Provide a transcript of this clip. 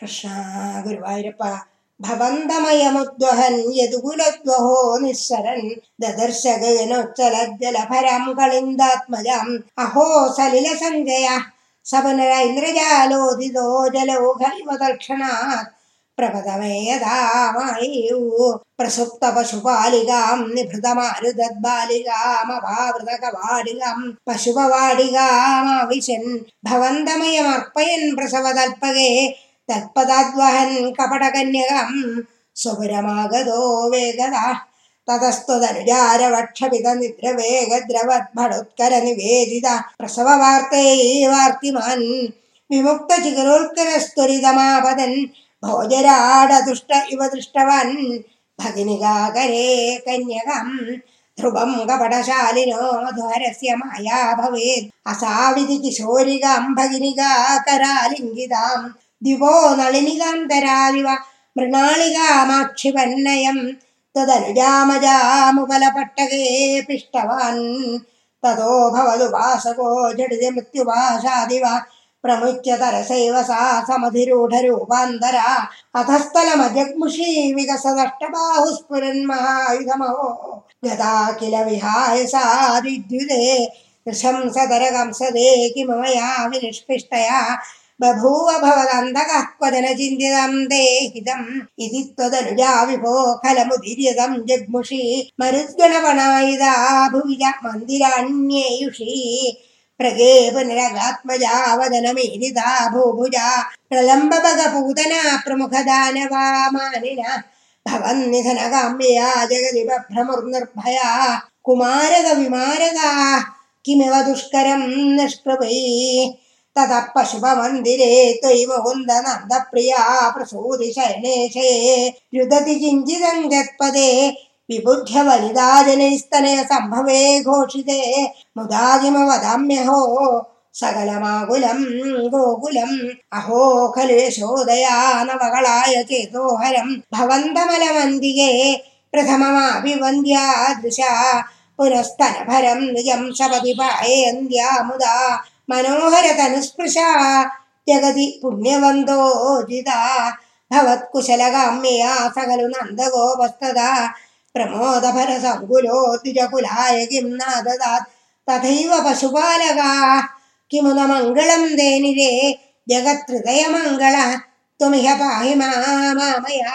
कृष्णा गुरुवायुरप्पा भवन्तमयमुद्वहन् यदुकुलद्वहो निःसरन् ददर्शन प्रबमे प्रसुप्तपशुपालिकां निभृतमारुदद्बालिकामभावृतकवाडिकां पशुपवाडिकामाविशन् भवन्तमयमर्पयन् प्रसवदल्पगे तत्पदाद्वहन् कपटकन्यकं स्वपुरमागधो वेगदा ततस्तु धनुजारवक्षपितनिद्रवेगद्रवत्कर निवेदिता प्रसववार्तैवार्तिमान् विमुक्तचिरोपदन् भोजराडदृष्ट इव दृष्टवन् भगिनिगाकरे कन्यकं ध्रुवं कपटशालिनो ध्वरस्य माया भवेत् असाविधि किशोरिगां भगिनिगाकरालिङ्गिताम् दिवो नलिनिगान्तरादिव मृणालिकामाक्षिपन्नयम् तदनुजामजामुलपट्टके पिष्टवान्। ततो भवदुपासको जडिज मृत्युपाशादिव प्रमुच्यतरसेव सा समधिरूढरूपान्तरा। अधस्तमजग्मुषी विकसदष्टबाहुस्फुरन्महायुधमहो गता किल विहाय सा विद्युदेशंस तरगंसदे किया विनिष्पिष्टया। बभूव भवदन्ध्वदनचिन्तितं देहितम् इति त्वदनुजा विभो खलमुदीर्यतं जग्मुषि मनुज्जवणायुधा भुविज मन्दिरान्येयुषी प्रगे पुनरगात्मजा वदनमेदिता भूभुजा प्रलम्बभगपूतना भुजा प्रलम्बभग पूतना प्रमुख दानन्निधन जगदि भ्रमुर्निर्भया कुमारकविमारगा किमिव दुष्करं निष्कृ ततः तदप्पशुभमन्दिरे त्वयि मुन्द नन्दप्रियापदे विबुध्यबलिदा जनैस्तने सम्भवे घोषिते मुदा किमवदाम्यहो सकलमाकुलं गोकुलम् अहो खलु यशोदया नवकलाय चेतोहरं भवन्तमलमन्दिके प्रथममाभिवन्द्या दृशा पुनस्तनभरं नियं पायेन्द्या मुदा मनोहरतनुस्पृशा जगति पुण्यवन्दोजिदा भवत्कुशलगाम्यया सकलु खलु नन्दगोपस्तदा प्रमोदभरसङ्कुलोऽजकुलाय किं न ददात् तथैव पशुपालका किमु न मङ्गलं देनिरे जगत्त्रदयमङ्गला त्वमिह पाहि मा मामया